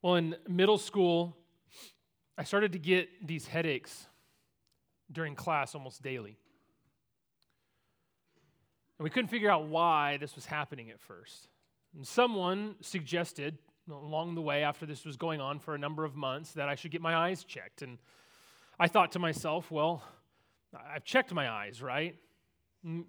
Well, in middle school, I started to get these headaches during class almost daily. And we couldn't figure out why this was happening at first. And someone suggested along the way, after this was going on for a number of months, that I should get my eyes checked. And I thought to myself, well, I've checked my eyes, right? Mm,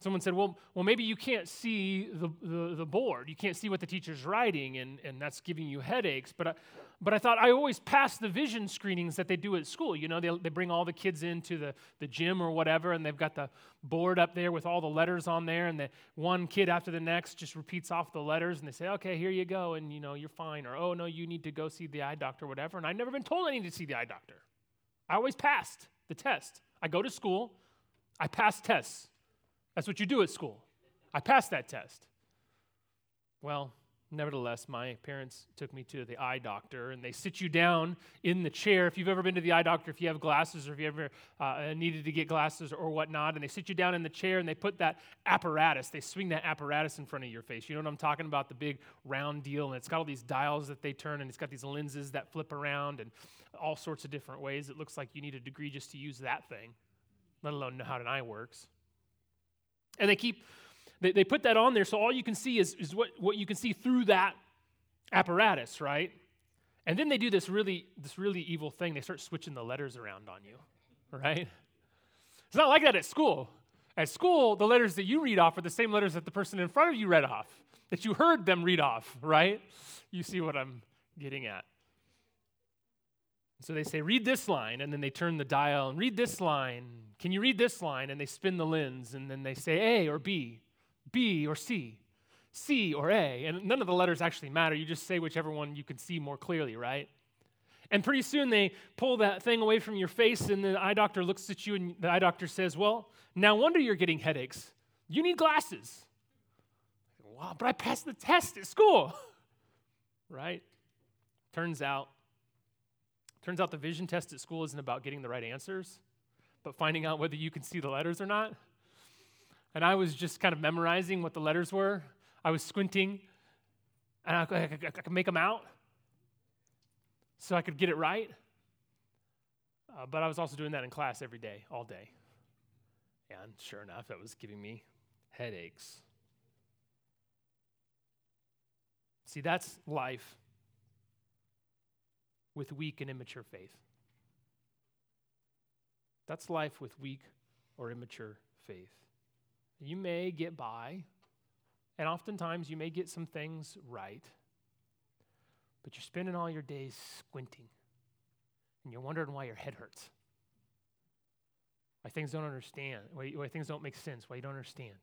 Someone said, well, well maybe you can't see the, the, the, board. You can't see what the teacher's writing, and, and that's giving you headaches. But I, but I thought I always pass the vision screenings that they do at school. You know, they, they bring all the kids into the, the gym or whatever, and they've got the board up there with all the letters on there, and the one kid after the next just repeats off the letters, and they say, okay, here you go, and, you know, you're fine. Or, oh, no, you need to go see the eye doctor or whatever. And I've never been told I need to see the eye doctor. I always passed the test. I go to school, I pass tests. That's what you do at school. I passed that test. Well, nevertheless, my parents took me to the eye doctor, and they sit you down in the chair. If you've ever been to the eye doctor, if you have glasses, or if you ever uh, needed to get glasses or whatnot, and they sit you down in the chair and they put that apparatus, they swing that apparatus in front of your face. You know what I'm talking about? The big round deal, and it's got all these dials that they turn, and it's got these lenses that flip around, and all sorts of different ways. It looks like you need a degree just to use that thing, let alone know how an eye works. And they keep, they, they put that on there so all you can see is, is what, what you can see through that apparatus, right? And then they do this really, this really evil thing. They start switching the letters around on you, right? It's not like that at school. At school, the letters that you read off are the same letters that the person in front of you read off, that you heard them read off, right? You see what I'm getting at. So they say, read this line, and then they turn the dial and read this line. Can you read this line? And they spin the lens, and then they say A or B, B or C, C or A. And none of the letters actually matter. You just say whichever one you can see more clearly, right? And pretty soon they pull that thing away from your face, and the eye doctor looks at you, and the eye doctor says, Well, no wonder you're getting headaches. You need glasses. Wow, but I passed the test at school, right? Turns out Turns out the vision test at school isn't about getting the right answers, but finding out whether you can see the letters or not. And I was just kind of memorizing what the letters were. I was squinting, and I, I, I, could make them out so I could get it right. Uh, but I was also doing that in class every day, all day. And sure enough, that was giving me headaches. See, that's life with weak and immature faith. That's life with weak or immature faith. You may get by, and oftentimes you may get some things right, but you're spending all your days squinting, and you're wondering why your head hurts. Why things don't understand, why, why things don't make sense, why you don't understand,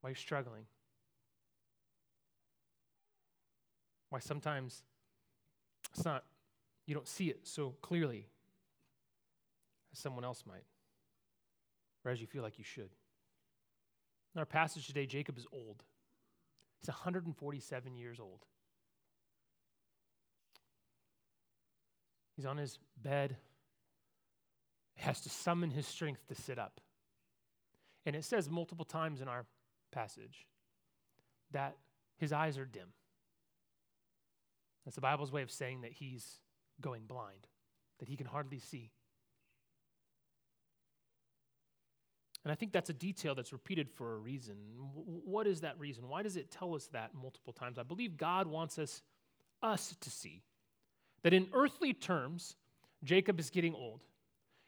why you're struggling, why sometimes it's not, you don't see it so clearly as someone else might, or as you feel like you should. In our passage today, Jacob is old. He's 147 years old. He's on his bed. He has to summon his strength to sit up. And it says multiple times in our passage that his eyes are dim. That's the Bible's way of saying that he's going blind, that he can hardly see. And I think that's a detail that's repeated for a reason. What is that reason? Why does it tell us that multiple times? I believe God wants us us to see that in earthly terms, Jacob is getting old.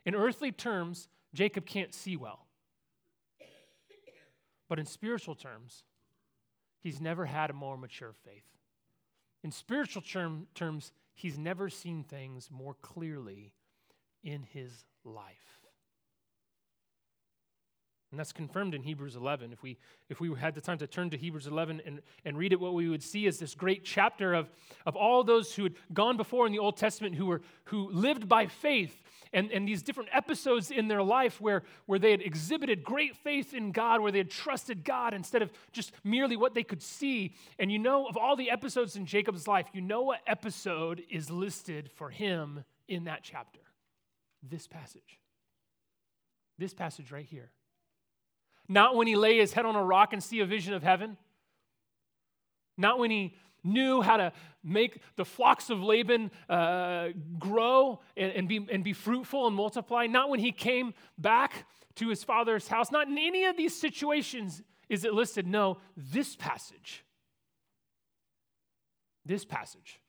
In earthly terms, Jacob can't see well. But in spiritual terms, he's never had a more mature faith. In spiritual term, terms, he's never seen things more clearly in his life. And that's confirmed in Hebrews 11. If we, if we had the time to turn to Hebrews 11 and, and read it, what we would see is this great chapter of, of all those who had gone before in the Old Testament who, were, who lived by faith and, and these different episodes in their life where, where they had exhibited great faith in God, where they had trusted God instead of just merely what they could see. And you know, of all the episodes in Jacob's life, you know what episode is listed for him in that chapter? This passage. This passage right here. Not when he lay his head on a rock and see a vision of heaven. Not when he knew how to make the flocks of Laban uh, grow and, and, be, and be fruitful and multiply. Not when he came back to his father's house. Not in any of these situations is it listed. No, this passage. This passage.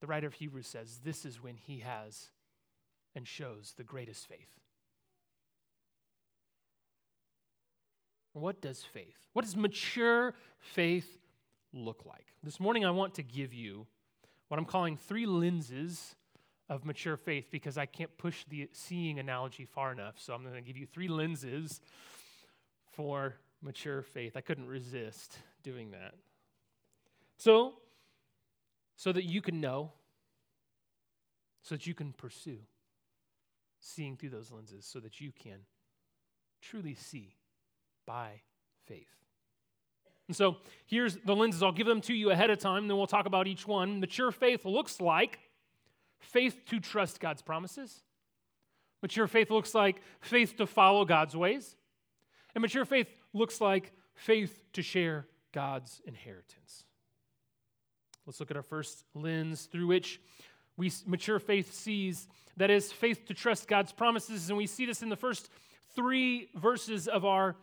The writer of Hebrews says this is when he has and shows the greatest faith. What does faith, what does mature faith look like? This morning, I want to give you what I'm calling three lenses of mature faith because I can't push the seeing analogy far enough. So I'm going to give you three lenses for mature faith. I couldn't resist doing that. So, so that you can know, so that you can pursue, seeing through those lenses, so that you can truly see by faith. And so here's the lenses. I'll give them to you ahead of time, then we'll talk about each one. Mature faith looks like faith to trust God's promises. Mature faith looks like faith to follow God's ways. And mature faith looks like faith to share God's inheritance. Let's look at our first lens through which we mature faith sees that is faith to trust God's promises and we see this in the first 3 verses of our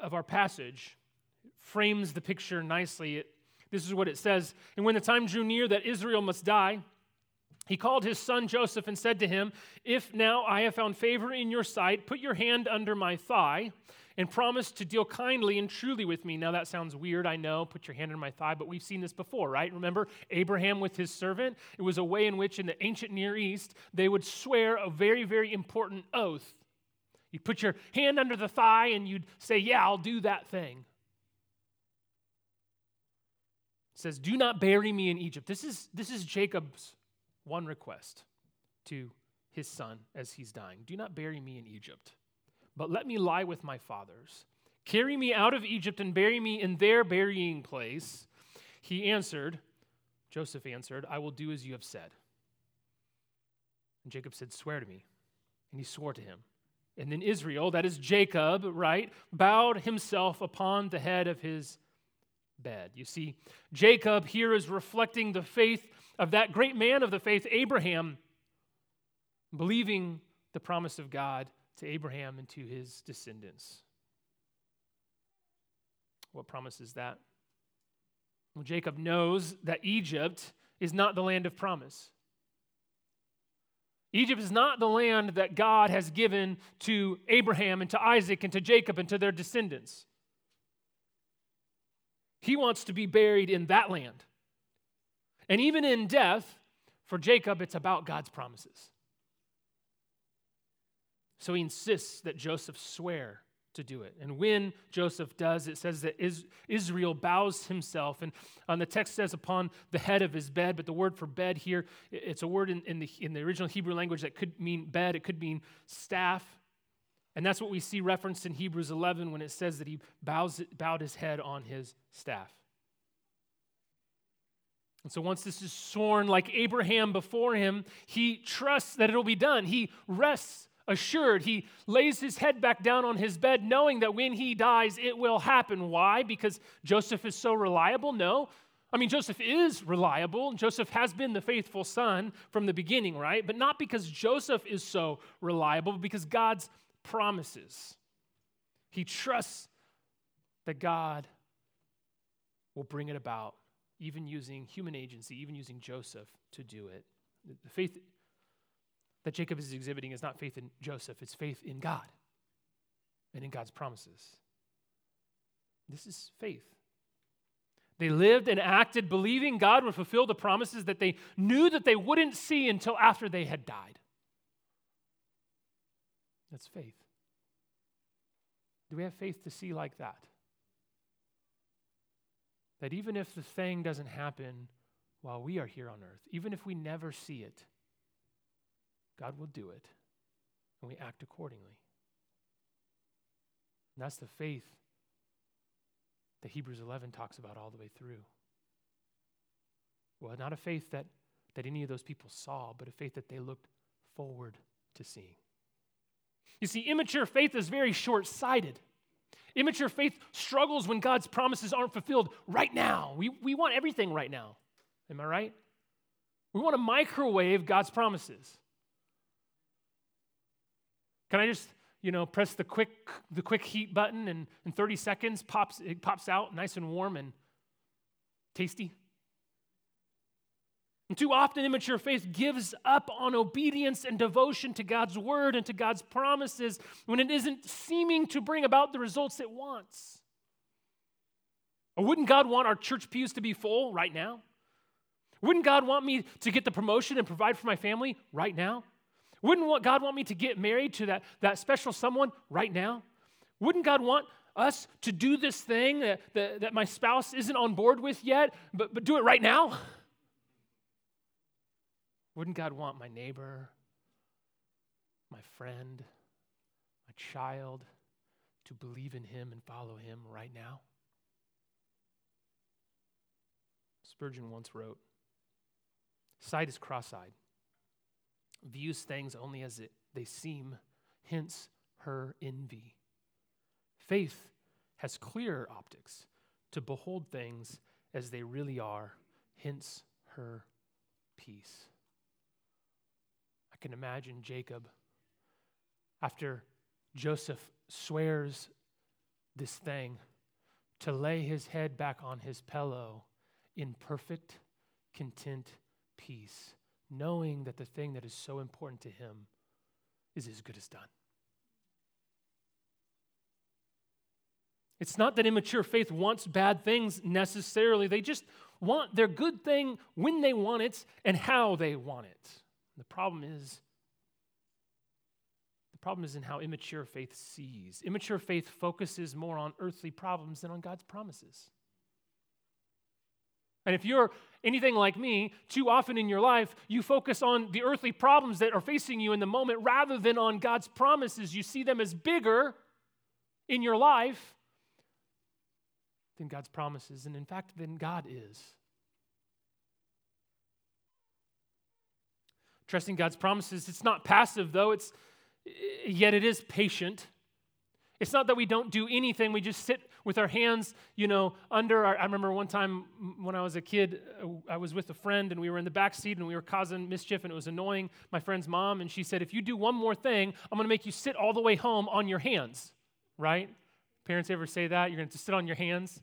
of our passage frames the picture nicely. It, this is what it says. And when the time drew near that Israel must die, he called his son Joseph and said to him, If now I have found favor in your sight, put your hand under my thigh and promise to deal kindly and truly with me. Now that sounds weird, I know, put your hand under my thigh, but we've seen this before, right? Remember Abraham with his servant? It was a way in which in the ancient Near East they would swear a very, very important oath You'd put your hand under the thigh and you'd say, Yeah, I'll do that thing. It says, Do not bury me in Egypt. This is, this is Jacob's one request to his son as he's dying. Do not bury me in Egypt, but let me lie with my fathers. Carry me out of Egypt and bury me in their burying place. He answered, Joseph answered, I will do as you have said. And Jacob said, Swear to me. And he swore to him. And then Israel, that is Jacob, right, bowed himself upon the head of his bed. You see, Jacob here is reflecting the faith of that great man of the faith, Abraham, believing the promise of God to Abraham and to his descendants. What promise is that? Well, Jacob knows that Egypt is not the land of promise. Egypt is not the land that God has given to Abraham and to Isaac and to Jacob and to their descendants. He wants to be buried in that land. And even in death, for Jacob, it's about God's promises. So he insists that Joseph swear to do it. And when Joseph does, it says that Israel bows himself. And on the text says upon the head of his bed, but the word for bed here, it's a word in, in, the, in the original Hebrew language that could mean bed, it could mean staff. And that's what we see referenced in Hebrews 11 when it says that he bows, bowed his head on his staff. And so once this is sworn like Abraham before him, he trusts that it'll be done. He rests assured. He lays his head back down on his bed, knowing that when he dies, it will happen. Why? Because Joseph is so reliable? No. I mean, Joseph is reliable. Joseph has been the faithful son from the beginning, right? But not because Joseph is so reliable, but because God's promises. He trusts that God will bring it about, even using human agency, even using Joseph to do it. The faith that Jacob is exhibiting is not faith in Joseph, it's faith in God and in God's promises. This is faith. They lived and acted believing God would fulfill the promises that they knew that they wouldn't see until after they had died. That's faith. Do we have faith to see like that? That even if the thing doesn't happen while we are here on earth, even if we never see it, God will do it, and we act accordingly. And that's the faith that Hebrews 11 talks about all the way through. Well, not a faith that, that any of those people saw, but a faith that they looked forward to seeing. You see, immature faith is very short sighted. Immature faith struggles when God's promises aren't fulfilled right now. We, we want everything right now. Am I right? We want to microwave God's promises. Can I just, you know, press the quick, the quick heat button and in 30 seconds pops, it pops out nice and warm and tasty? And too often, immature faith gives up on obedience and devotion to God's word and to God's promises when it isn't seeming to bring about the results it wants. Or wouldn't God want our church pews to be full right now? Wouldn't God want me to get the promotion and provide for my family right now? Wouldn't God want me to get married to that, that special someone right now? Wouldn't God want us to do this thing that, that, that my spouse isn't on board with yet, but, but do it right now? Wouldn't God want my neighbor, my friend, my child to believe in Him and follow Him right now? Spurgeon once wrote Sight is cross eyed, views things only as it, they seem, hence her envy. Faith has clearer optics to behold things as they really are, hence her peace I can imagine Jacob after Joseph swears this thing to lay his head back on his pillow in perfect, content peace, knowing that the thing that is so important to him is as good as done. It's not that immature faith wants bad things necessarily. They just want their good thing when they want it and how they want it. The problem is, the problem is in how immature faith sees. Immature faith focuses more on earthly problems than on God's promises. And if you're anything like me, too often in your life, you focus on the earthly problems that are facing you in the moment rather than on God's promises. You see them as bigger in your life than God's promises, and in fact, than God is. Trusting God's promises, it's not passive though, it's yet it is patient. It's not that we don't do anything, we just sit with our hands, you know, under our. I remember one time when I was a kid, uh, I was with a friend and we were in the back seat and we were causing mischief and it was annoying my friend's mom. And she said, If you do one more thing, I'm going to make you sit all the way home on your hands, right? Parents ever say that? You're going to sit on your hands?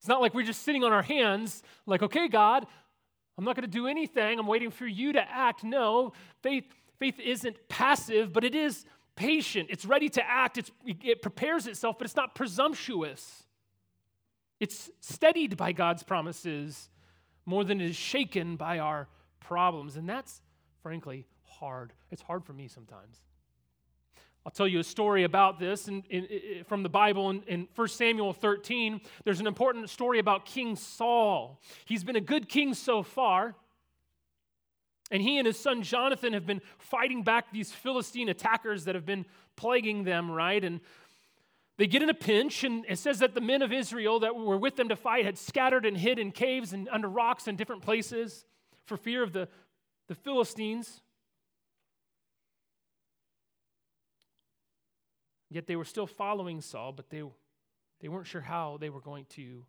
It's not like we're just sitting on our hands, like, okay, God, I'm not going to do anything. I'm waiting for you to act. No, faith, faith isn't passive, but it is patient. It's ready to act. It's, it prepares itself, but it's not presumptuous. It's steadied by God's promises more than it is shaken by our problems. And that's, frankly, hard. It's hard for me sometimes. I'll tell you a story about this in, in, in, from the Bible in, in 1 Samuel 13. There's an important story about King Saul. He's been a good king so far. And he and his son Jonathan have been fighting back these Philistine attackers that have been plaguing them, right? And they get in a pinch, and it says that the men of Israel that were with them to fight had scattered and hid in caves and under rocks in different places for fear of the, the Philistines. Yet they were still following Saul, but they, they weren't sure how they were going to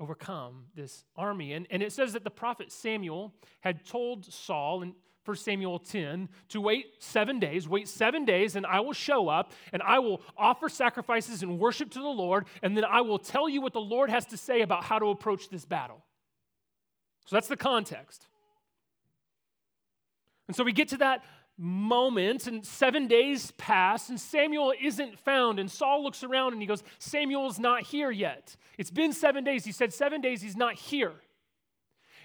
overcome this army. And, and it says that the prophet Samuel had told Saul in 1 Samuel 10 to wait seven days, wait seven days, and I will show up and I will offer sacrifices and worship to the Lord, and then I will tell you what the Lord has to say about how to approach this battle. So that's the context. And so we get to that moment, and seven days pass, and Samuel isn't found. And Saul looks around and he goes, Samuel's not here yet. It's been seven days. He said, Seven days, he's not here.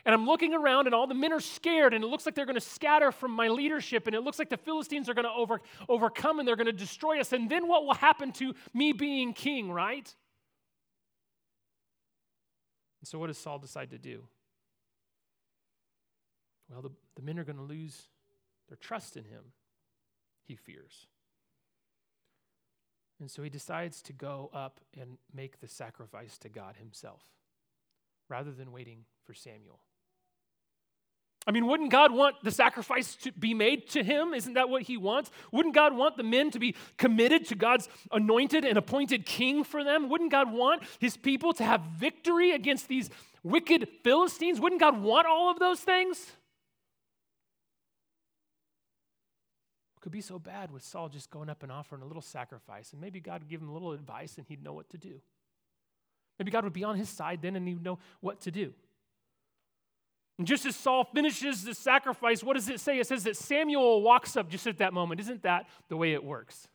And I'm looking around, and all the men are scared, and it looks like they're going to scatter from my leadership, and it looks like the Philistines are going to over, overcome and they're going to destroy us. And then what will happen to me being king, right? And so, what does Saul decide to do? Well, the, the men are going to lose their trust in him, he fears. And so he decides to go up and make the sacrifice to God himself rather than waiting for Samuel. I mean, wouldn't God want the sacrifice to be made to him? Isn't that what he wants? Wouldn't God want the men to be committed to God's anointed and appointed king for them? Wouldn't God want his people to have victory against these wicked Philistines? Wouldn't God want all of those things? Could be so bad with Saul just going up and offering a little sacrifice, and maybe God would give him a little advice and he'd know what to do. Maybe God would be on his side then and he'd know what to do. And just as Saul finishes the sacrifice, what does it say? It says that Samuel walks up just at that moment. Isn't that the way it works?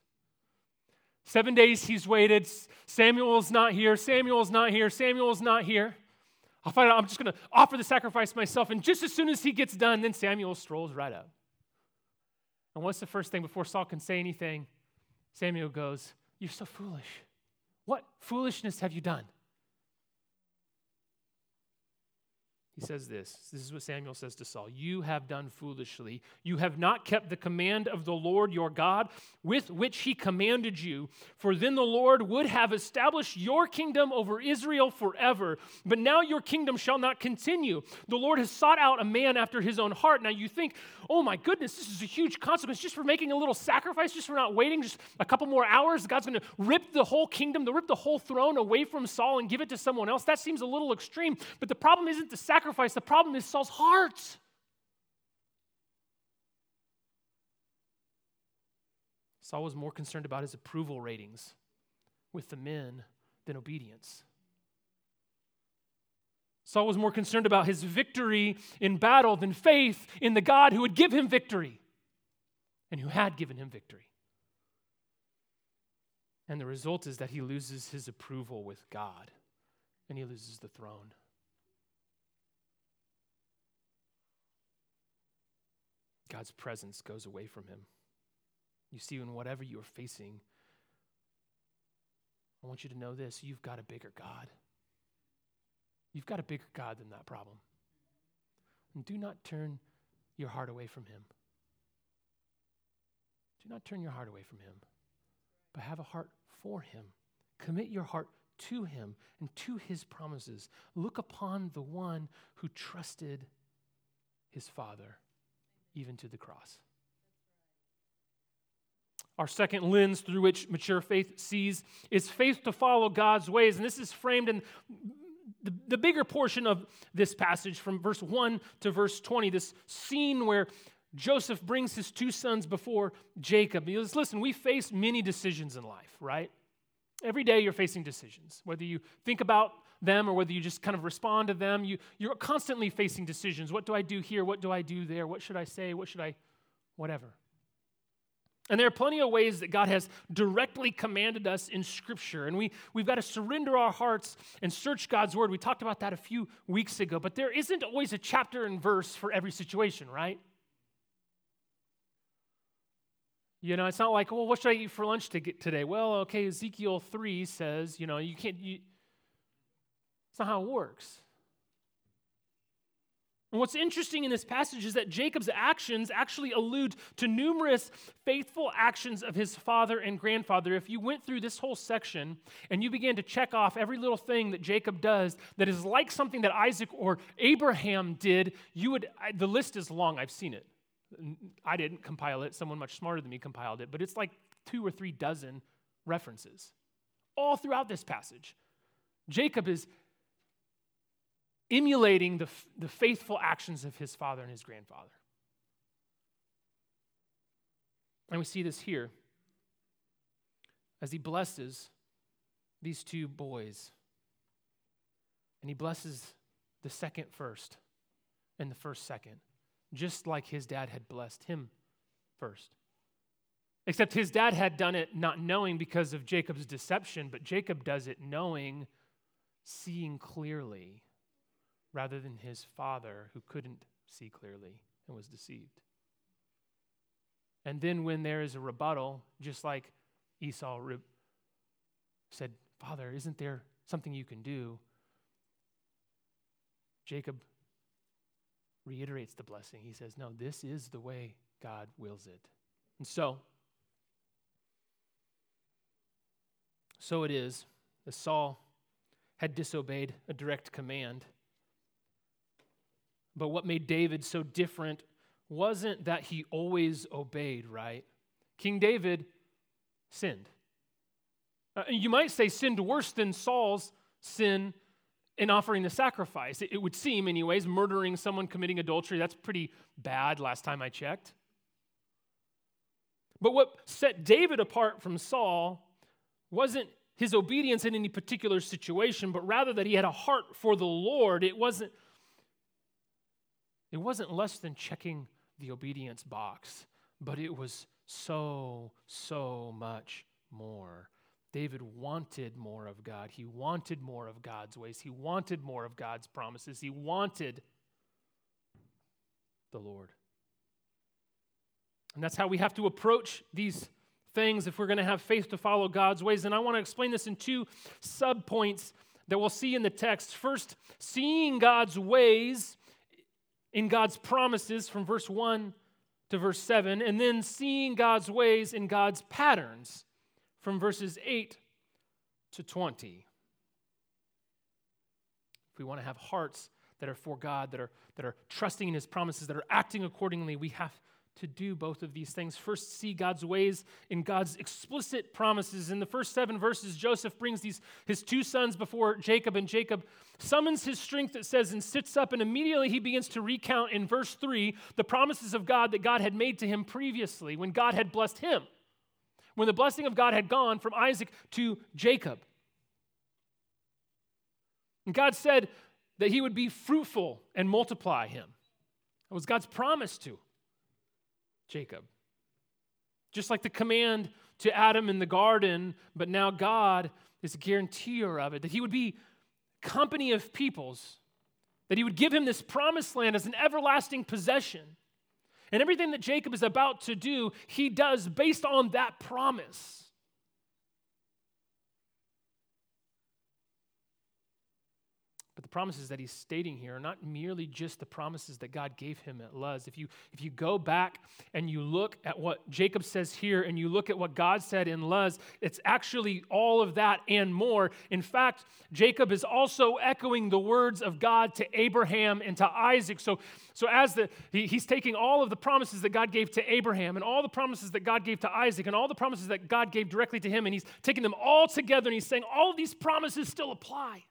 Seven days he's waited. Samuel's not here. Samuel's not here. Samuel's not here. I'll find out. I'm just going to offer the sacrifice myself. And just as soon as he gets done, then Samuel strolls right up. And what's the first thing before Saul can say anything? Samuel goes, You're so foolish. What foolishness have you done? He says this this is what Samuel says to Saul You have done foolishly. You have not kept the command of the Lord your God with which he commanded you, for then the Lord would have established your kingdom over Israel forever. But now your kingdom shall not continue. The Lord has sought out a man after his own heart. Now you think, oh my goodness, this is a huge consequence just for making a little sacrifice, just for not waiting just a couple more hours. God's going to rip the whole kingdom, to rip the whole throne away from Saul and give it to someone else. That seems a little extreme. But the problem isn't the sacrifice sacrifice. The problem is Saul's heart. Saul was more concerned about his approval ratings with the men than obedience. Saul was more concerned about his victory in battle than faith in the God who would give him victory and who had given him victory. And the result is that he loses his approval with God and he loses the throne. God's presence goes away from him. You see, in whatever you are facing, I want you to know this you've got a bigger God. You've got a bigger God than that problem. And do not turn your heart away from him. Do not turn your heart away from him, but have a heart for him. Commit your heart to him and to his promises. Look upon the one who trusted his father even to the cross. Our second lens through which mature faith sees is faith to follow God's ways. And this is framed in the, the bigger portion of this passage from verse 1 to verse 20, this scene where Joseph brings his two sons before Jacob. He goes, Listen, we face many decisions in life, right? Every day you're facing decisions. Whether you think about them or whether you just kind of respond to them. You, you're constantly facing decisions. What do I do here? What do I do there? What should I say? What should I, whatever. And there are plenty of ways that God has directly commanded us in Scripture. And we, we've got to surrender our hearts and search God's Word. We talked about that a few weeks ago. But there isn't always a chapter and verse for every situation, right? You know, it's not like, well, what should I eat for lunch to today? Well, okay, Ezekiel 3 says, you know, you can't, you, that's not how it works. And what's interesting in this passage is that Jacob's actions actually allude to numerous faithful actions of his father and grandfather. If you went through this whole section and you began to check off every little thing that Jacob does that is like something that Isaac or Abraham did, you would the list is long. I've seen it. I didn't compile it, someone much smarter than me compiled it, but it's like two or three dozen references all throughout this passage. Jacob is emulating the, the faithful actions of his father and his grandfather. And we see this here as he blesses these two boys. And he blesses the second first and the first second, just like his dad had blessed him first. Except his dad had done it not knowing because of Jacob's deception, but Jacob does it knowing, seeing clearly rather than his father who couldn't see clearly and was deceived. And then when there is a rebuttal, just like Esau re- said, Father, isn't there something you can do? Jacob reiterates the blessing. He says, No, this is the way God wills it. And so, so it is, as Saul had disobeyed a direct command But what made David so different wasn't that he always obeyed, right? King David sinned. Uh, you might say sinned worse than Saul's sin in offering the sacrifice. It, it would seem, anyways, murdering someone, committing adultery, that's pretty bad last time I checked. But what set David apart from Saul wasn't his obedience in any particular situation, but rather that he had a heart for the Lord. It wasn't, it wasn't less than checking the obedience box, but it was so, so much more. David wanted more of God. He wanted more of God's ways. He wanted more of God's promises. He wanted the Lord. And that's how we have to approach these things if we're going to have faith to follow God's ways. And I want to explain this in two subpoints that we'll see in the text. First, seeing God's ways in God's promises from verse 1 to verse 7, and then seeing God's ways in God's patterns from verses 8 to 20. If we want to have hearts that are for God, that are, that are trusting in His promises, that are acting accordingly, we have to do both of these things. First, see God's ways in God's explicit promises. In the first seven verses, Joseph brings these, his two sons before Jacob, and Jacob summons his strength, it says, and sits up, and immediately he begins to recount in verse three the promises of God that God had made to him previously when God had blessed him, when the blessing of God had gone from Isaac to Jacob. And God said that he would be fruitful and multiply him. It was God's promise to. Jacob. Just like the command to Adam in the garden, but now God is a guarantor of it, that he would be company of peoples, that he would give him this promised land as an everlasting possession. And everything that Jacob is about to do, he does based on that promise. But the promises that he's stating here are not merely just the promises that God gave him at Luz. If you, if you go back and you look at what Jacob says here and you look at what God said in Luz, it's actually all of that and more. In fact, Jacob is also echoing the words of God to Abraham and to Isaac. So, so as the, he, he's taking all of the promises that God gave to Abraham and all the promises that God gave to Isaac and all the promises that God gave directly to him, and he's taking them all together and he's saying all these promises still apply.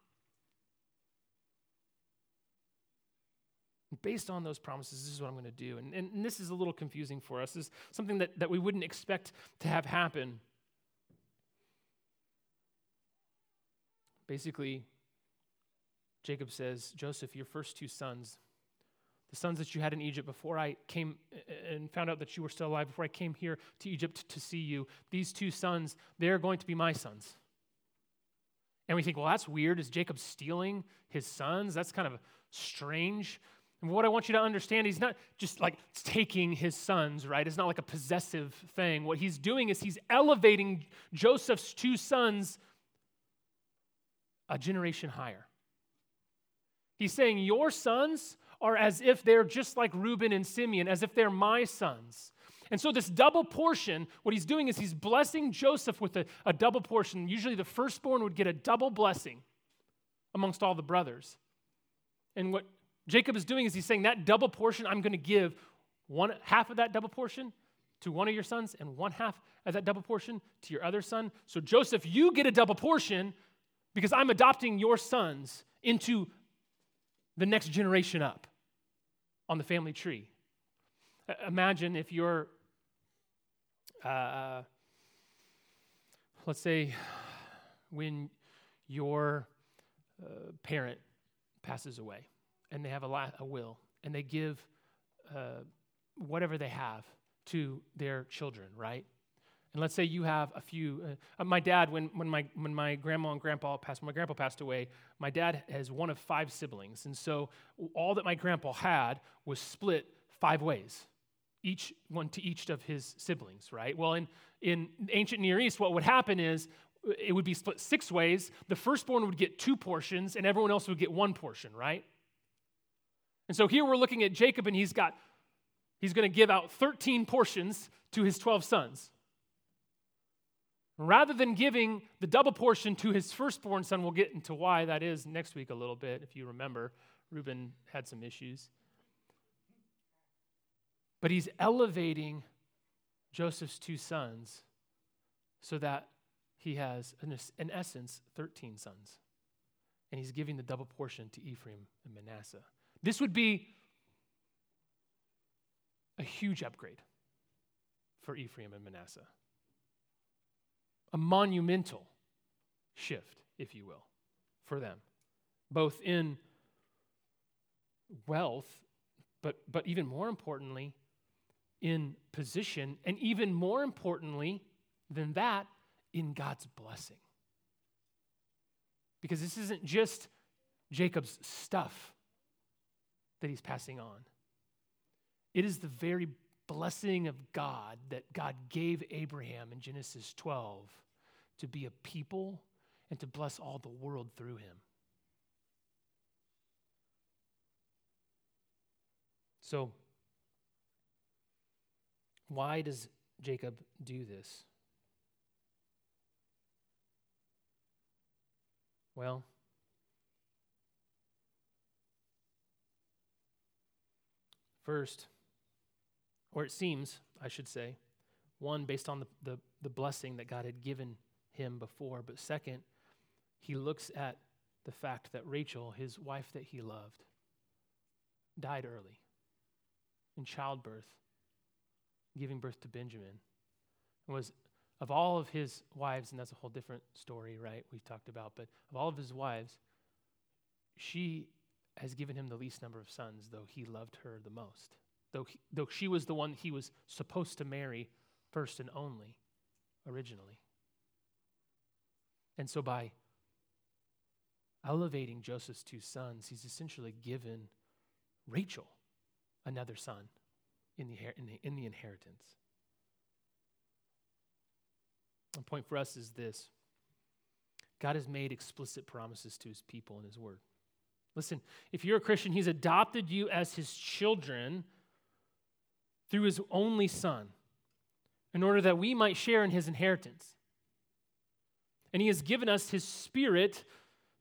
Based on those promises, this is what I'm going to do. And, and, and this is a little confusing for us. This is something that, that we wouldn't expect to have happen. Basically, Jacob says, Joseph, your first two sons, the sons that you had in Egypt before I came and found out that you were still alive, before I came here to Egypt to see you, these two sons, they're going to be my sons. And we think, well, that's weird. Is Jacob stealing his sons? That's kind of strange. What I want you to understand, he's not just like taking his sons, right? It's not like a possessive thing. What he's doing is he's elevating Joseph's two sons a generation higher. He's saying, Your sons are as if they're just like Reuben and Simeon, as if they're my sons. And so, this double portion, what he's doing is he's blessing Joseph with a, a double portion. Usually, the firstborn would get a double blessing amongst all the brothers. And what Jacob is doing is he's saying that double portion, I'm going to give one half of that double portion to one of your sons and one half of that double portion to your other son. So, Joseph, you get a double portion because I'm adopting your sons into the next generation up on the family tree. Imagine if you're, uh, let's say, when your uh, parent passes away and they have a, la- a will and they give uh, whatever they have to their children, right? And let's say you have a few. Uh, uh, my dad, when, when, my, when my grandma and grandpa passed, my grandpa passed away, my dad has one of five siblings. And so all that my grandpa had was split five ways, each one to each of his siblings, right? Well, in, in ancient Near East, what would happen is it would be split six ways. The firstborn would get two portions, and everyone else would get one portion, right? And so here we're looking at Jacob, and he's got, he's going to give out 13 portions to his 12 sons. Rather than giving the double portion to his firstborn son, we'll get into why that is next week a little bit, if you remember. Reuben had some issues. But he's elevating Joseph's two sons so that he has, in essence, 13 sons. And he's giving the double portion to Ephraim and Manasseh. This would be a huge upgrade for Ephraim and Manasseh. A monumental shift, if you will, for them, both in wealth, but, but even more importantly, in position, and even more importantly than that, in God's blessing. Because this isn't just Jacob's stuff that he's passing on, it is the very blessing of God that God gave Abraham in Genesis 12 to be a people and to bless all the world through him. So, why does Jacob do this? Well, first, or it seems, I should say, one, based on the, the, the blessing that God had given him before, but second, he looks at the fact that Rachel, his wife that he loved, died early in childbirth, giving birth to Benjamin, was of all of his wives, and that's a whole different story, right? We've talked about, but of all of his wives, she has given him the least number of sons, though he loved her the most. Though, he, though she was the one he was supposed to marry first and only originally. And so by elevating Joseph's two sons, he's essentially given Rachel another son in the, in the, in the inheritance. The point for us is this God has made explicit promises to his people in his word. Listen, if you're a Christian, he's adopted you as his children through his only son in order that we might share in his inheritance. And he has given us his spirit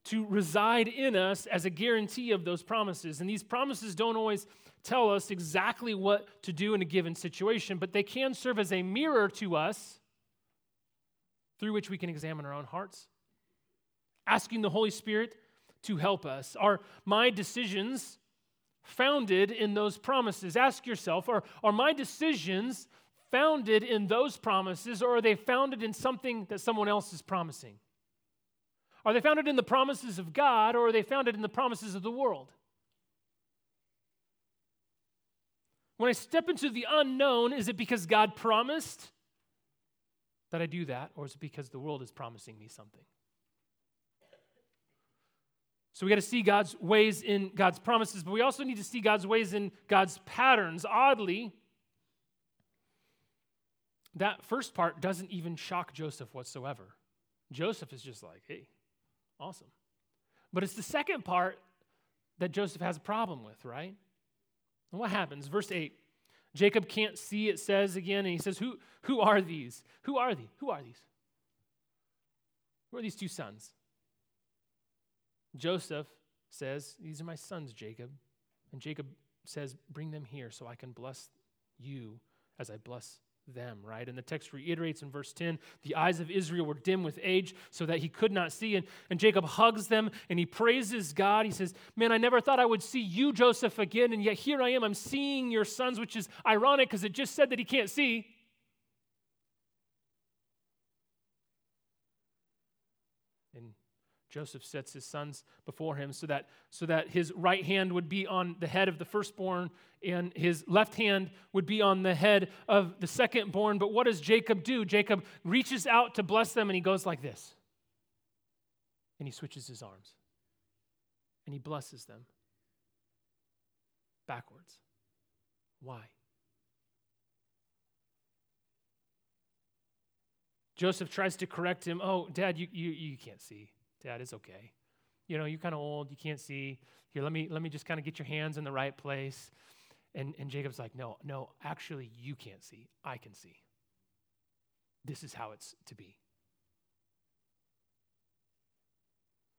to reside in us as a guarantee of those promises. And these promises don't always tell us exactly what to do in a given situation, but they can serve as a mirror to us through which we can examine our own hearts. Asking the Holy Spirit to help us. Are my decisions founded in those promises? Ask yourself are, are my decisions founded in those promises, or are they founded in something that someone else is promising? Are they founded in the promises of God or are they founded in the promises of the world? When I step into the unknown, is it because God promised that I do that, or is it because the world is promising me something? So we got to see God's ways in God's promises, but we also need to see God's ways in God's patterns. Oddly, that first part doesn't even shock Joseph whatsoever. Joseph is just like, hey, Awesome. But it's the second part that Joseph has a problem with, right? And what happens? Verse 8. Jacob can't see, it says again, and he says, Who, who are these? Who are these? Who are these? Who are these two sons? Joseph says, These are my sons, Jacob. And Jacob says, Bring them here so I can bless you as I bless them, right? And the text reiterates in verse 10 the eyes of Israel were dim with age so that he could not see. And, and Jacob hugs them and he praises God. He says, Man, I never thought I would see you, Joseph, again. And yet here I am. I'm seeing your sons, which is ironic because it just said that he can't see. Joseph sets his sons before him so that, so that his right hand would be on the head of the firstborn and his left hand would be on the head of the secondborn. But what does Jacob do? Jacob reaches out to bless them and he goes like this. And he switches his arms and he blesses them backwards. Why? Joseph tries to correct him. Oh, Dad, you, you, you can't see. Dad, it's okay. You know, you're kind of old, you can't see. Here, let me let me just kind of get your hands in the right place. And, and Jacob's like, no, no, actually, you can't see. I can see. This is how it's to be.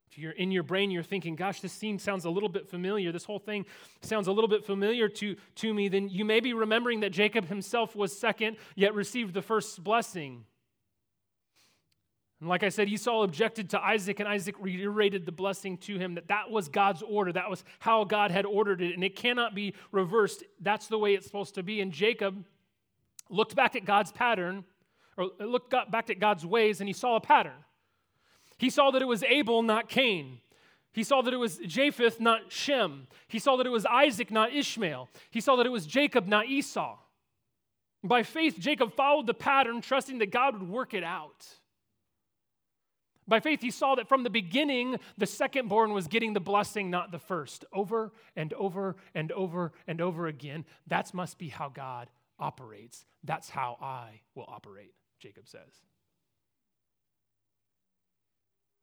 If you're in your brain, you're thinking, gosh, this scene sounds a little bit familiar. This whole thing sounds a little bit familiar to, to me. Then you may be remembering that Jacob himself was second, yet received the first blessing. And like I said, Esau objected to Isaac, and Isaac reiterated the blessing to him that that was God's order. That was how God had ordered it, and it cannot be reversed. That's the way it's supposed to be. And Jacob looked back at God's pattern, or looked back at God's ways, and he saw a pattern. He saw that it was Abel, not Cain. He saw that it was Japheth, not Shem. He saw that it was Isaac, not Ishmael. He saw that it was Jacob, not Esau. By faith, Jacob followed the pattern, trusting that God would work it out. By faith, he saw that from the beginning, the second born was getting the blessing, not the first. Over and over and over and over again. That must be how God operates. That's how I will operate, Jacob says.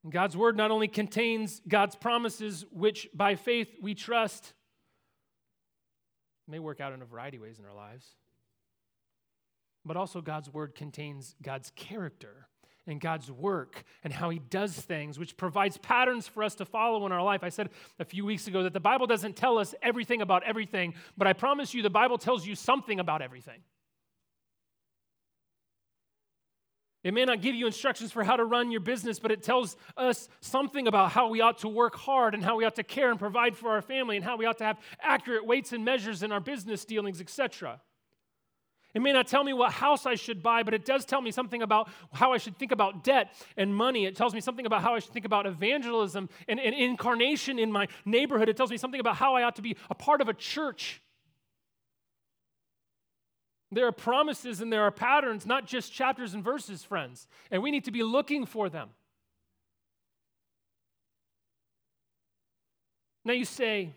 God's word not only contains God's promises, which by faith we trust, may work out in a variety of ways in our lives, but also God's word contains God's character and God's work and how He does things, which provides patterns for us to follow in our life. I said a few weeks ago that the Bible doesn't tell us everything about everything, but I promise you the Bible tells you something about everything. It may not give you instructions for how to run your business, but it tells us something about how we ought to work hard and how we ought to care and provide for our family and how we ought to have accurate weights and measures in our business dealings, etc. It may not tell me what house I should buy, but it does tell me something about how I should think about debt and money. It tells me something about how I should think about evangelism and, and incarnation in my neighborhood. It tells me something about how I ought to be a part of a church. There are promises and there are patterns, not just chapters and verses, friends. And we need to be looking for them. Now you say,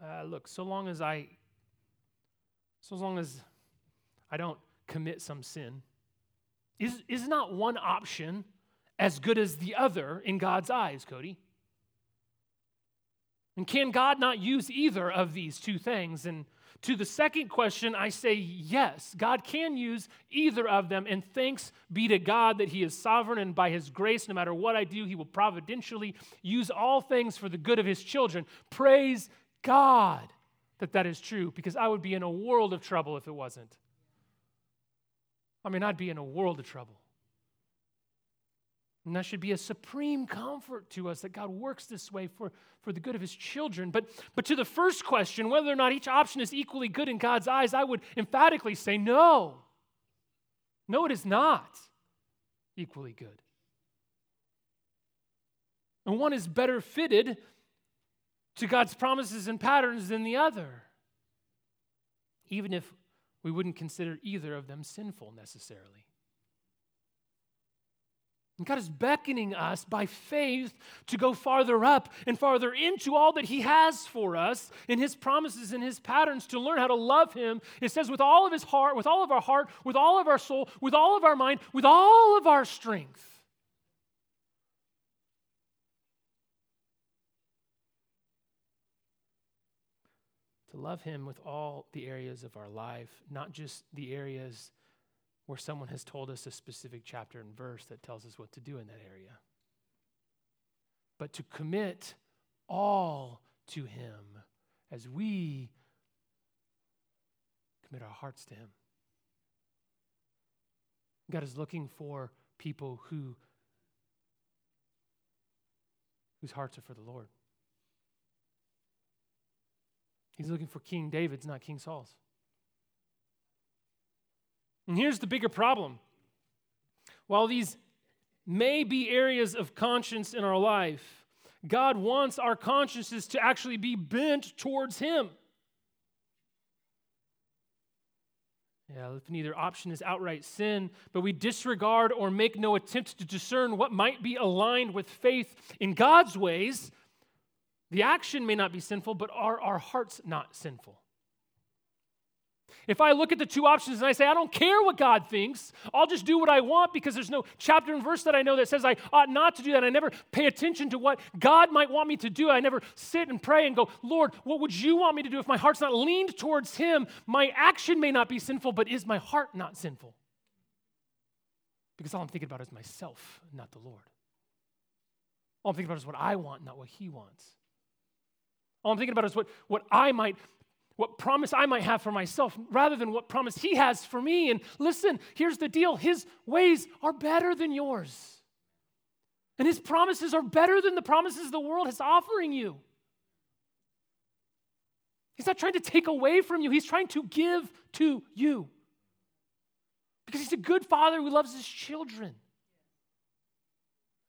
uh, look, so long as I, so long as I don't commit some sin. Is, is not one option as good as the other in God's eyes, Cody? And can God not use either of these two things? And to the second question, I say yes. God can use either of them, and thanks be to God that He is sovereign, and by His grace, no matter what I do, He will providentially use all things for the good of His children. Praise God that that is true, because I would be in a world of trouble if it wasn't. I mean, I'd be in a world of trouble. And that should be a supreme comfort to us that God works this way for, for the good of his children. But, but to the first question, whether or not each option is equally good in God's eyes, I would emphatically say no. No, it is not equally good. And one is better fitted to God's promises and patterns than the other, even if we wouldn't consider either of them sinful necessarily. And God is beckoning us by faith to go farther up and farther into all that He has for us in His promises and His patterns to learn how to love Him. It says, with all of His heart, with all of our heart, with all of our soul, with all of our mind, with all of our strength. To love Him with all the areas of our life, not just the areas where someone has told us a specific chapter and verse that tells us what to do in that area, but to commit all to Him as we commit our hearts to Him. God is looking for people who whose hearts are for the Lord. He's looking for King David's, not King Saul's. And here's the bigger problem. While these may be areas of conscience in our life, God wants our consciences to actually be bent towards Him. Yeah, if neither option is outright sin, but we disregard or make no attempt to discern what might be aligned with faith in God's ways, the action may not be sinful, but are our hearts not sinful? If I look at the two options and I say, I don't care what God thinks, I'll just do what I want because there's no chapter and verse that I know that says I ought not to do that. I never pay attention to what God might want me to do. I never sit and pray and go, Lord, what would you want me to do? If my heart's not leaned towards Him, my action may not be sinful, but is my heart not sinful? Because all I'm thinking about is myself, not the Lord. All I'm thinking about is what I want, not what he wants. All I'm thinking about is what, what I might, what promise I might have for myself rather than what promise he has for me. And listen, here's the deal his ways are better than yours. And his promises are better than the promises the world is offering you. He's not trying to take away from you, he's trying to give to you. Because he's a good father who loves his children.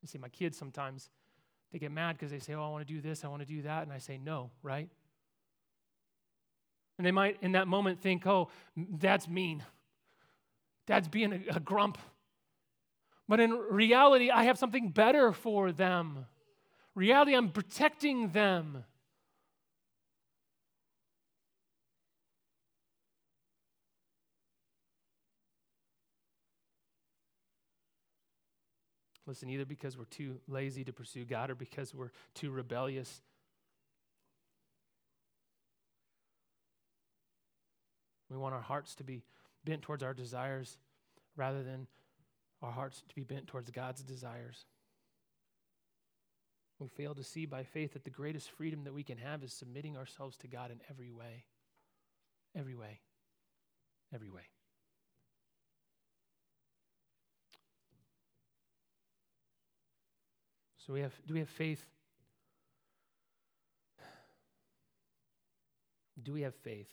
You see, my kids sometimes, they get mad because they say, Oh, I want to do this, I want to do that. And I say, No, right? And they might, in that moment, think, Oh, that's mean. Dad's being a, a grump. But in reality, I have something better for them. Reality, I'm protecting them. Listen, either because we're too lazy to pursue God or because we're too rebellious. We want our hearts to be bent towards our desires rather than our hearts to be bent towards God's desires. We fail to see by faith that the greatest freedom that we can have is submitting ourselves to God in every way. Every way. Every way. So we have do we have faith? Do we have faith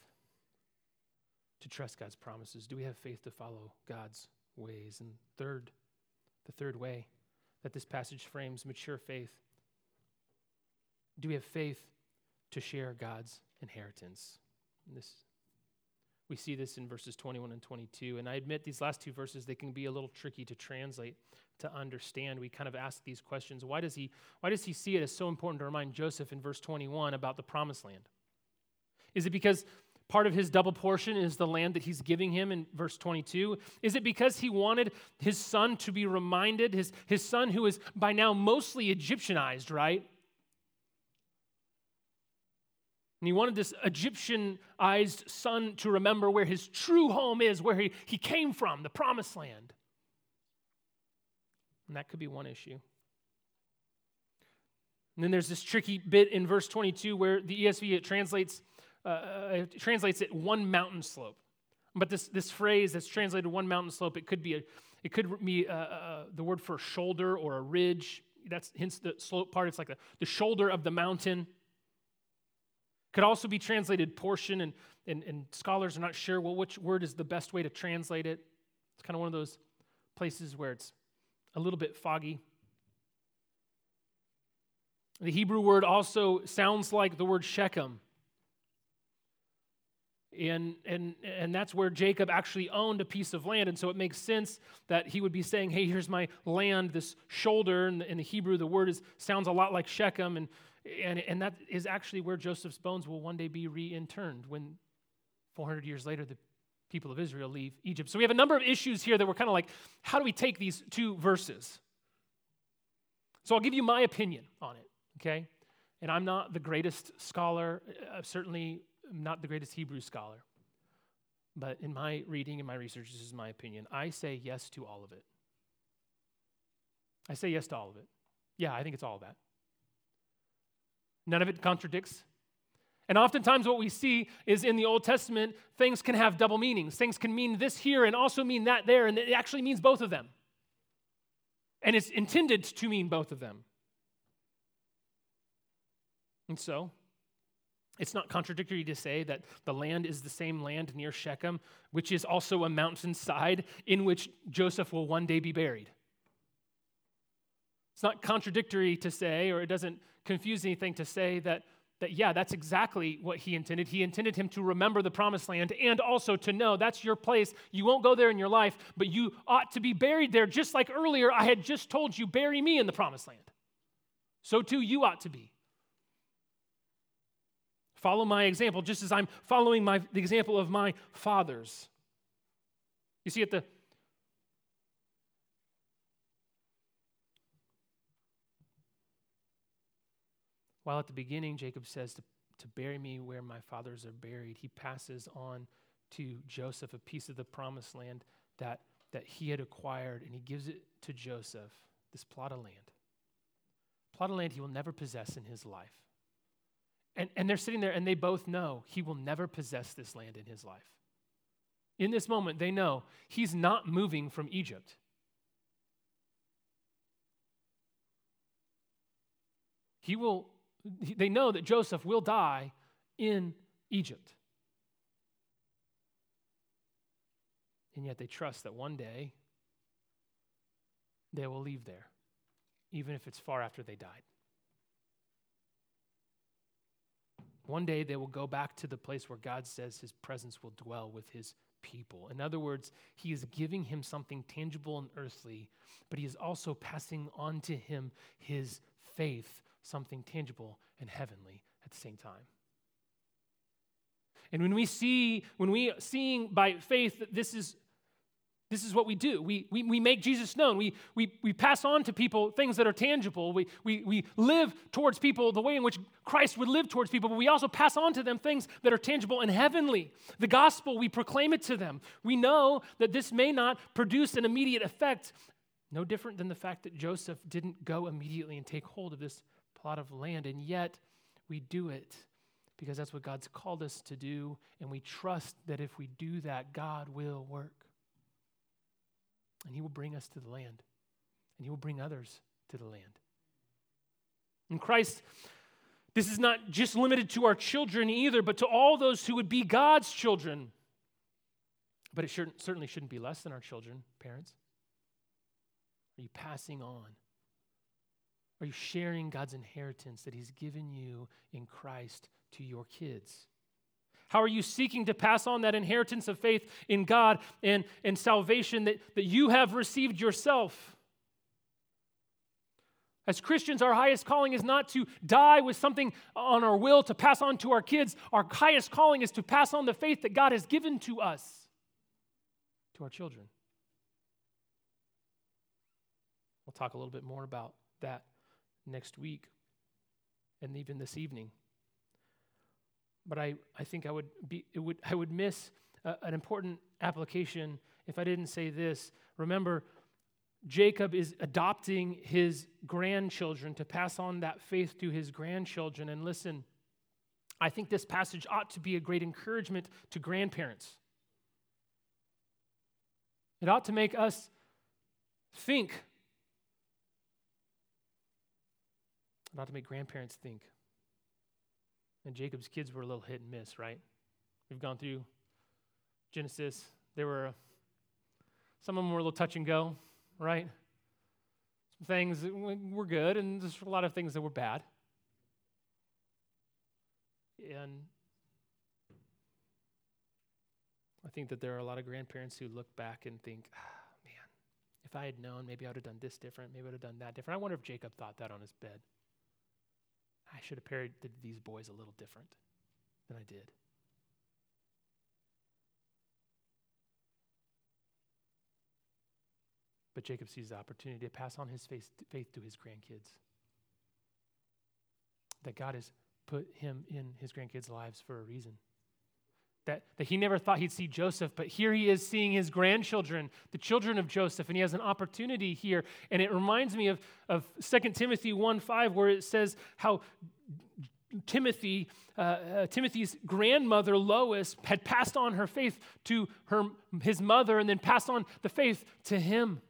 to trust God's promises? Do we have faith to follow God's ways. And third, the third way that this passage frames mature faith. Do we have faith to share God's inheritance? And this we see this in verses 21 and 22. And I admit these last two verses they can be a little tricky to translate to understand. We kind of ask these questions. Why does he why does he see it as so important to remind Joseph in verse 21 about the promised land? Is it because part of his double portion is the land that he's giving him in verse 22? Is it because he wanted his son to be reminded, his, his son who is by now mostly Egyptianized, right? And he wanted this Egyptianized son to remember where his true home is, where he, he came from, the promised land. And that could be one issue. And then there's this tricky bit in verse 22 where the ESV it translates uh, uh, it translates it one mountain slope. But this, this phrase that's translated one mountain slope, it could be, a, it could be uh, uh, the word for shoulder or a ridge. That's hence the slope part. It's like the, the shoulder of the mountain. Could also be translated portion, and, and, and scholars are not sure, well, which word is the best way to translate it? It's kind of one of those places where it's a little bit foggy. The Hebrew word also sounds like the word Shechem. And, and, and that's where Jacob actually owned a piece of land. And so it makes sense that he would be saying, Hey, here's my land, this shoulder. The, in the Hebrew, the word is, sounds a lot like Shechem. And, and, and that is actually where Joseph's bones will one day be reinterred when 400 years later the people of Israel leave Egypt. So we have a number of issues here that we're kind of like, how do we take these two verses? So I'll give you my opinion on it, okay? And I'm not the greatest scholar, uh, certainly not the greatest Hebrew scholar, but in my reading and my research, this is my opinion. I say yes to all of it. I say yes to all of it. Yeah, I think it's all of that. None of it contradicts. And oftentimes, what we see is in the Old Testament, things can have double meanings. Things can mean this here and also mean that there, and it actually means both of them. And it's intended to mean both of them. And so, it's not contradictory to say that the land is the same land near Shechem, which is also a mountainside in which Joseph will one day be buried. It's not contradictory to say, or it doesn't confuse anything to say that, that, yeah, that's exactly what he intended. He intended him to remember the promised land and also to know that's your place. You won't go there in your life, but you ought to be buried there, just like earlier I had just told you, bury me in the promised land. So too you ought to be. Follow my example, just as I'm following my, the example of my fathers. You see, at the While at the beginning, Jacob says to, to bury me where my fathers are buried, he passes on to Joseph a piece of the promised land that, that he had acquired, and he gives it to Joseph, this plot of land, plot of land he will never possess in his life. And, and they're sitting there and they both know he will never possess this land in his life. In this moment, they know he's not moving from Egypt. He will, they know that Joseph will die in Egypt. And yet they trust that one day they will leave there, even if it's far after they died. One day they will go back to the place where God says his presence will dwell with his people. In other words, he is giving him something tangible and earthly, but he is also passing on to him his faith, something tangible and heavenly at the same time. And when we see, when we seeing by faith that this is this is what we do. We, we, we make Jesus known. We, we, we pass on to people things that are tangible. We, we, we live towards people the way in which Christ would live towards people, but we also pass on to them things that are tangible and heavenly. The gospel, we proclaim it to them. We know that this may not produce an immediate effect, no different than the fact that Joseph didn't go immediately and take hold of this plot of land, and yet we do it because that's what God's called us to do, and we trust that if we do that, God will work and He will bring us to the land, and He will bring others to the land. In Christ, this is not just limited to our children either, but to all those who would be God's children. But it certainly shouldn't be less than our children, parents. Are you passing on? Are you sharing God's inheritance that He's given you in Christ to your kids? How are you seeking to pass on that inheritance of faith in God and, and salvation that, that you have received yourself? As Christians, our highest calling is not to die with something on our will to pass on to our kids. Our highest calling is to pass on the faith that God has given to us, to our children. We'll talk a little bit more about that next week and even this evening but I, I think I would, be, it would, I would miss a, an important application if I didn't say this. Remember, Jacob is adopting his grandchildren to pass on that faith to his grandchildren. And listen, I think this passage ought to be a great encouragement to grandparents. It ought to make us think. Ought to make grandparents think. And Jacob's kids were a little hit and miss, right? We've gone through Genesis. There were some of them were a little touch and go, right? Some things were good, and there's a lot of things that were bad. And I think that there are a lot of grandparents who look back and think, ah, man, if I had known, maybe I would have done this different, maybe I would have done that different. I wonder if Jacob thought that on his bed. I should have parented these boys a little different than I did. But Jacob sees the opportunity to pass on his faith, faith to his grandkids. That God has put him in his grandkids' lives for a reason that, that he never thought he'd see Joseph, but here he is seeing his grandchildren, the children of Joseph, and he has an opportunity here. And it reminds me of, of 2 Timothy 1 5, where it says how Timothy, uh, uh, Timothy's grandmother Lois had passed on her faith to her, his mother and then passed on the faith to him.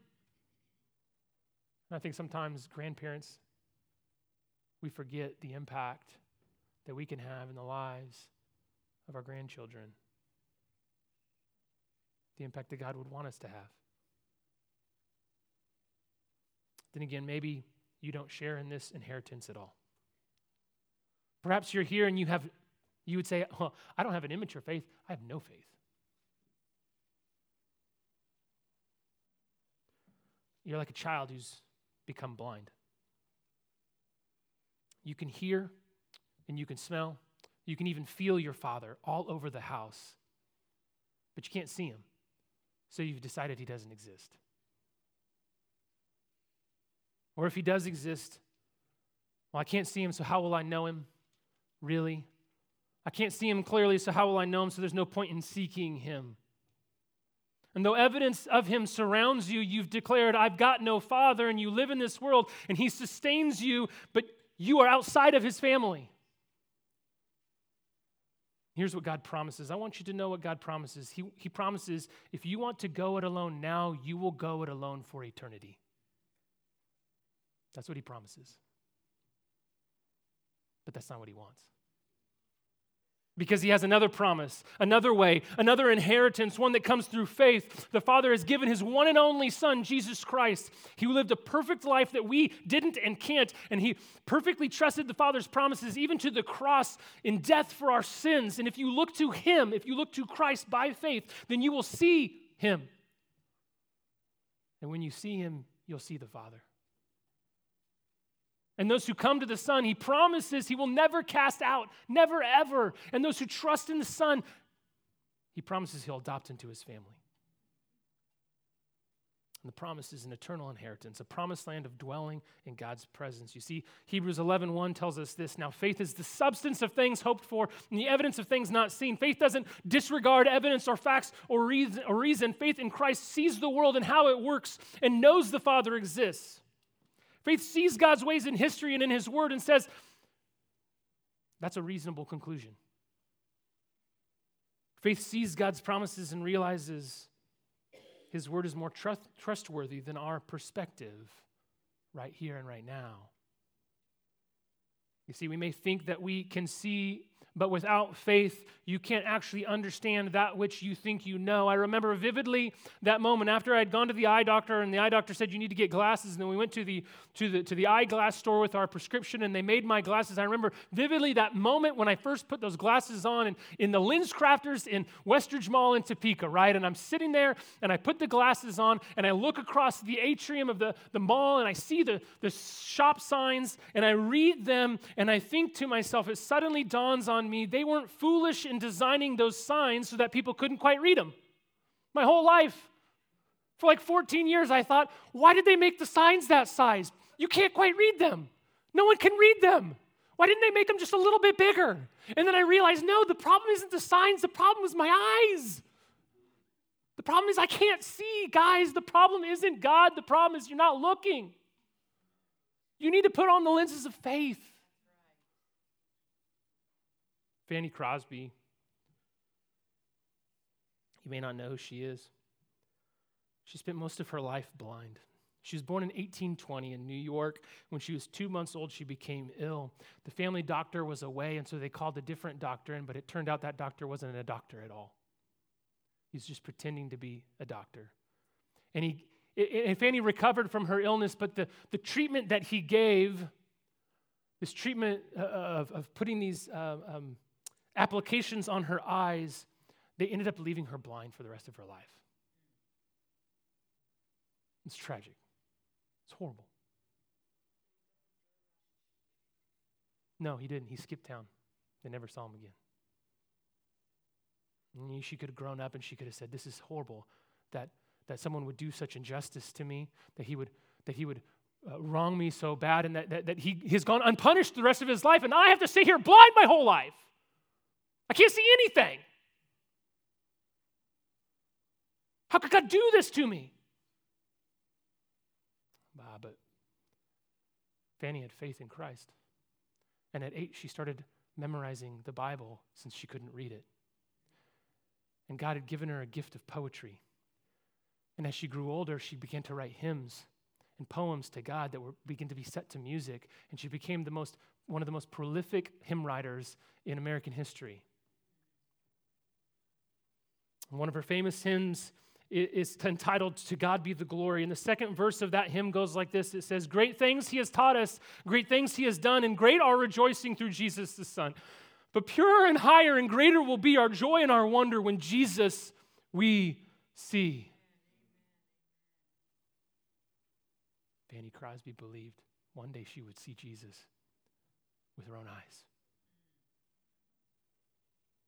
And I think sometimes grandparents, we forget the impact that we can have in the lives of our grandchildren, the impact that God would want us to have. Then again, maybe you don't share in this inheritance at all. Perhaps you're here and you have you would say, oh, I don't have an immature faith, I have no faith. You're like a child who's become blind. You can hear and you can smell you can even feel your father all over the house, but you can't see him. So you've decided he doesn't exist. Or if he does exist, well, I can't see him, so how will I know him? Really? I can't see him clearly, so how will I know him? So there's no point in seeking him. And though evidence of him surrounds you, you've declared, I've got no father, and you live in this world, and he sustains you, but you are outside of his family. Here's what God promises. I want you to know what God promises. He, he promises if you want to go it alone now, you will go it alone for eternity. That's what He promises. But that's not what He wants because he has another promise, another way, another inheritance, one that comes through faith. The Father has given his one and only Son, Jesus Christ. He lived a perfect life that we didn't and can't, and he perfectly trusted the Father's promises, even to the cross in death for our sins. And if you look to him, if you look to Christ by faith, then you will see him. And when you see him, you'll see the Father. And those who come to the Son, He promises He will never cast out, never ever. And those who trust in the Son, He promises He'll adopt into His family. And the promise is an eternal inheritance, a promised land of dwelling in God's presence. You see, Hebrews 11 1 tells us this. Now, faith is the substance of things hoped for and the evidence of things not seen. Faith doesn't disregard evidence or facts or reason. Or reason. Faith in Christ sees the world and how it works and knows the Father exists. Faith sees God's ways in history and in His Word and says, that's a reasonable conclusion. Faith sees God's promises and realizes His Word is more trust, trustworthy than our perspective right here and right now. You see, we may think that we can see but without faith, you can't actually understand that which you think you know. I remember vividly that moment after I'd gone to the eye doctor, and the eye doctor said, You need to get glasses. And then we went to the, to the, to the eyeglass store with our prescription, and they made my glasses. I remember vividly that moment when I first put those glasses on in, in the LensCrafters in Westridge Mall in Topeka, right? And I'm sitting there, and I put the glasses on, and I look across the atrium of the, the mall, and I see the, the shop signs, and I read them, and I think to myself, it suddenly dawns on on me, they weren't foolish in designing those signs so that people couldn't quite read them. My whole life, for like 14 years, I thought, why did they make the signs that size? You can't quite read them. No one can read them. Why didn't they make them just a little bit bigger? And then I realized, no, the problem isn't the signs, the problem is my eyes. The problem is I can't see, guys. The problem isn't God, the problem is you're not looking. You need to put on the lenses of faith. Fanny Crosby. You may not know who she is. She spent most of her life blind. She was born in 1820 in New York. When she was two months old, she became ill. The family doctor was away, and so they called a different doctor in, but it turned out that doctor wasn't a doctor at all. He's just pretending to be a doctor. And, he, and Fanny recovered from her illness, but the, the treatment that he gave, this treatment uh, of, of putting these uh, um, applications on her eyes, they ended up leaving her blind for the rest of her life. It's tragic. It's horrible. No, he didn't. He skipped town. They never saw him again. And she could have grown up and she could have said, This is horrible that, that someone would do such injustice to me, that he would, that he would uh, wrong me so bad, and that, that, that he, he's gone unpunished the rest of his life, and I have to stay here blind my whole life. I can't see anything. How could God do this to me? But Fanny had faith in Christ. And at eight, she started memorizing the Bible since she couldn't read it. And God had given her a gift of poetry. And as she grew older, she began to write hymns and poems to God that were began to be set to music. And she became the most, one of the most prolific hymn writers in American history. One of her famous hymns is entitled To God Be the Glory. And the second verse of that hymn goes like this It says, Great things he has taught us, great things he has done, and great our rejoicing through Jesus the Son. But purer and higher and greater will be our joy and our wonder when Jesus we see. Fanny Crosby believed one day she would see Jesus with her own eyes.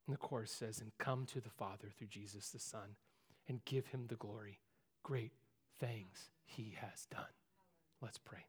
And the chorus says, And come to the Father through Jesus the Son and give him the glory. Great things he has done. Let's pray.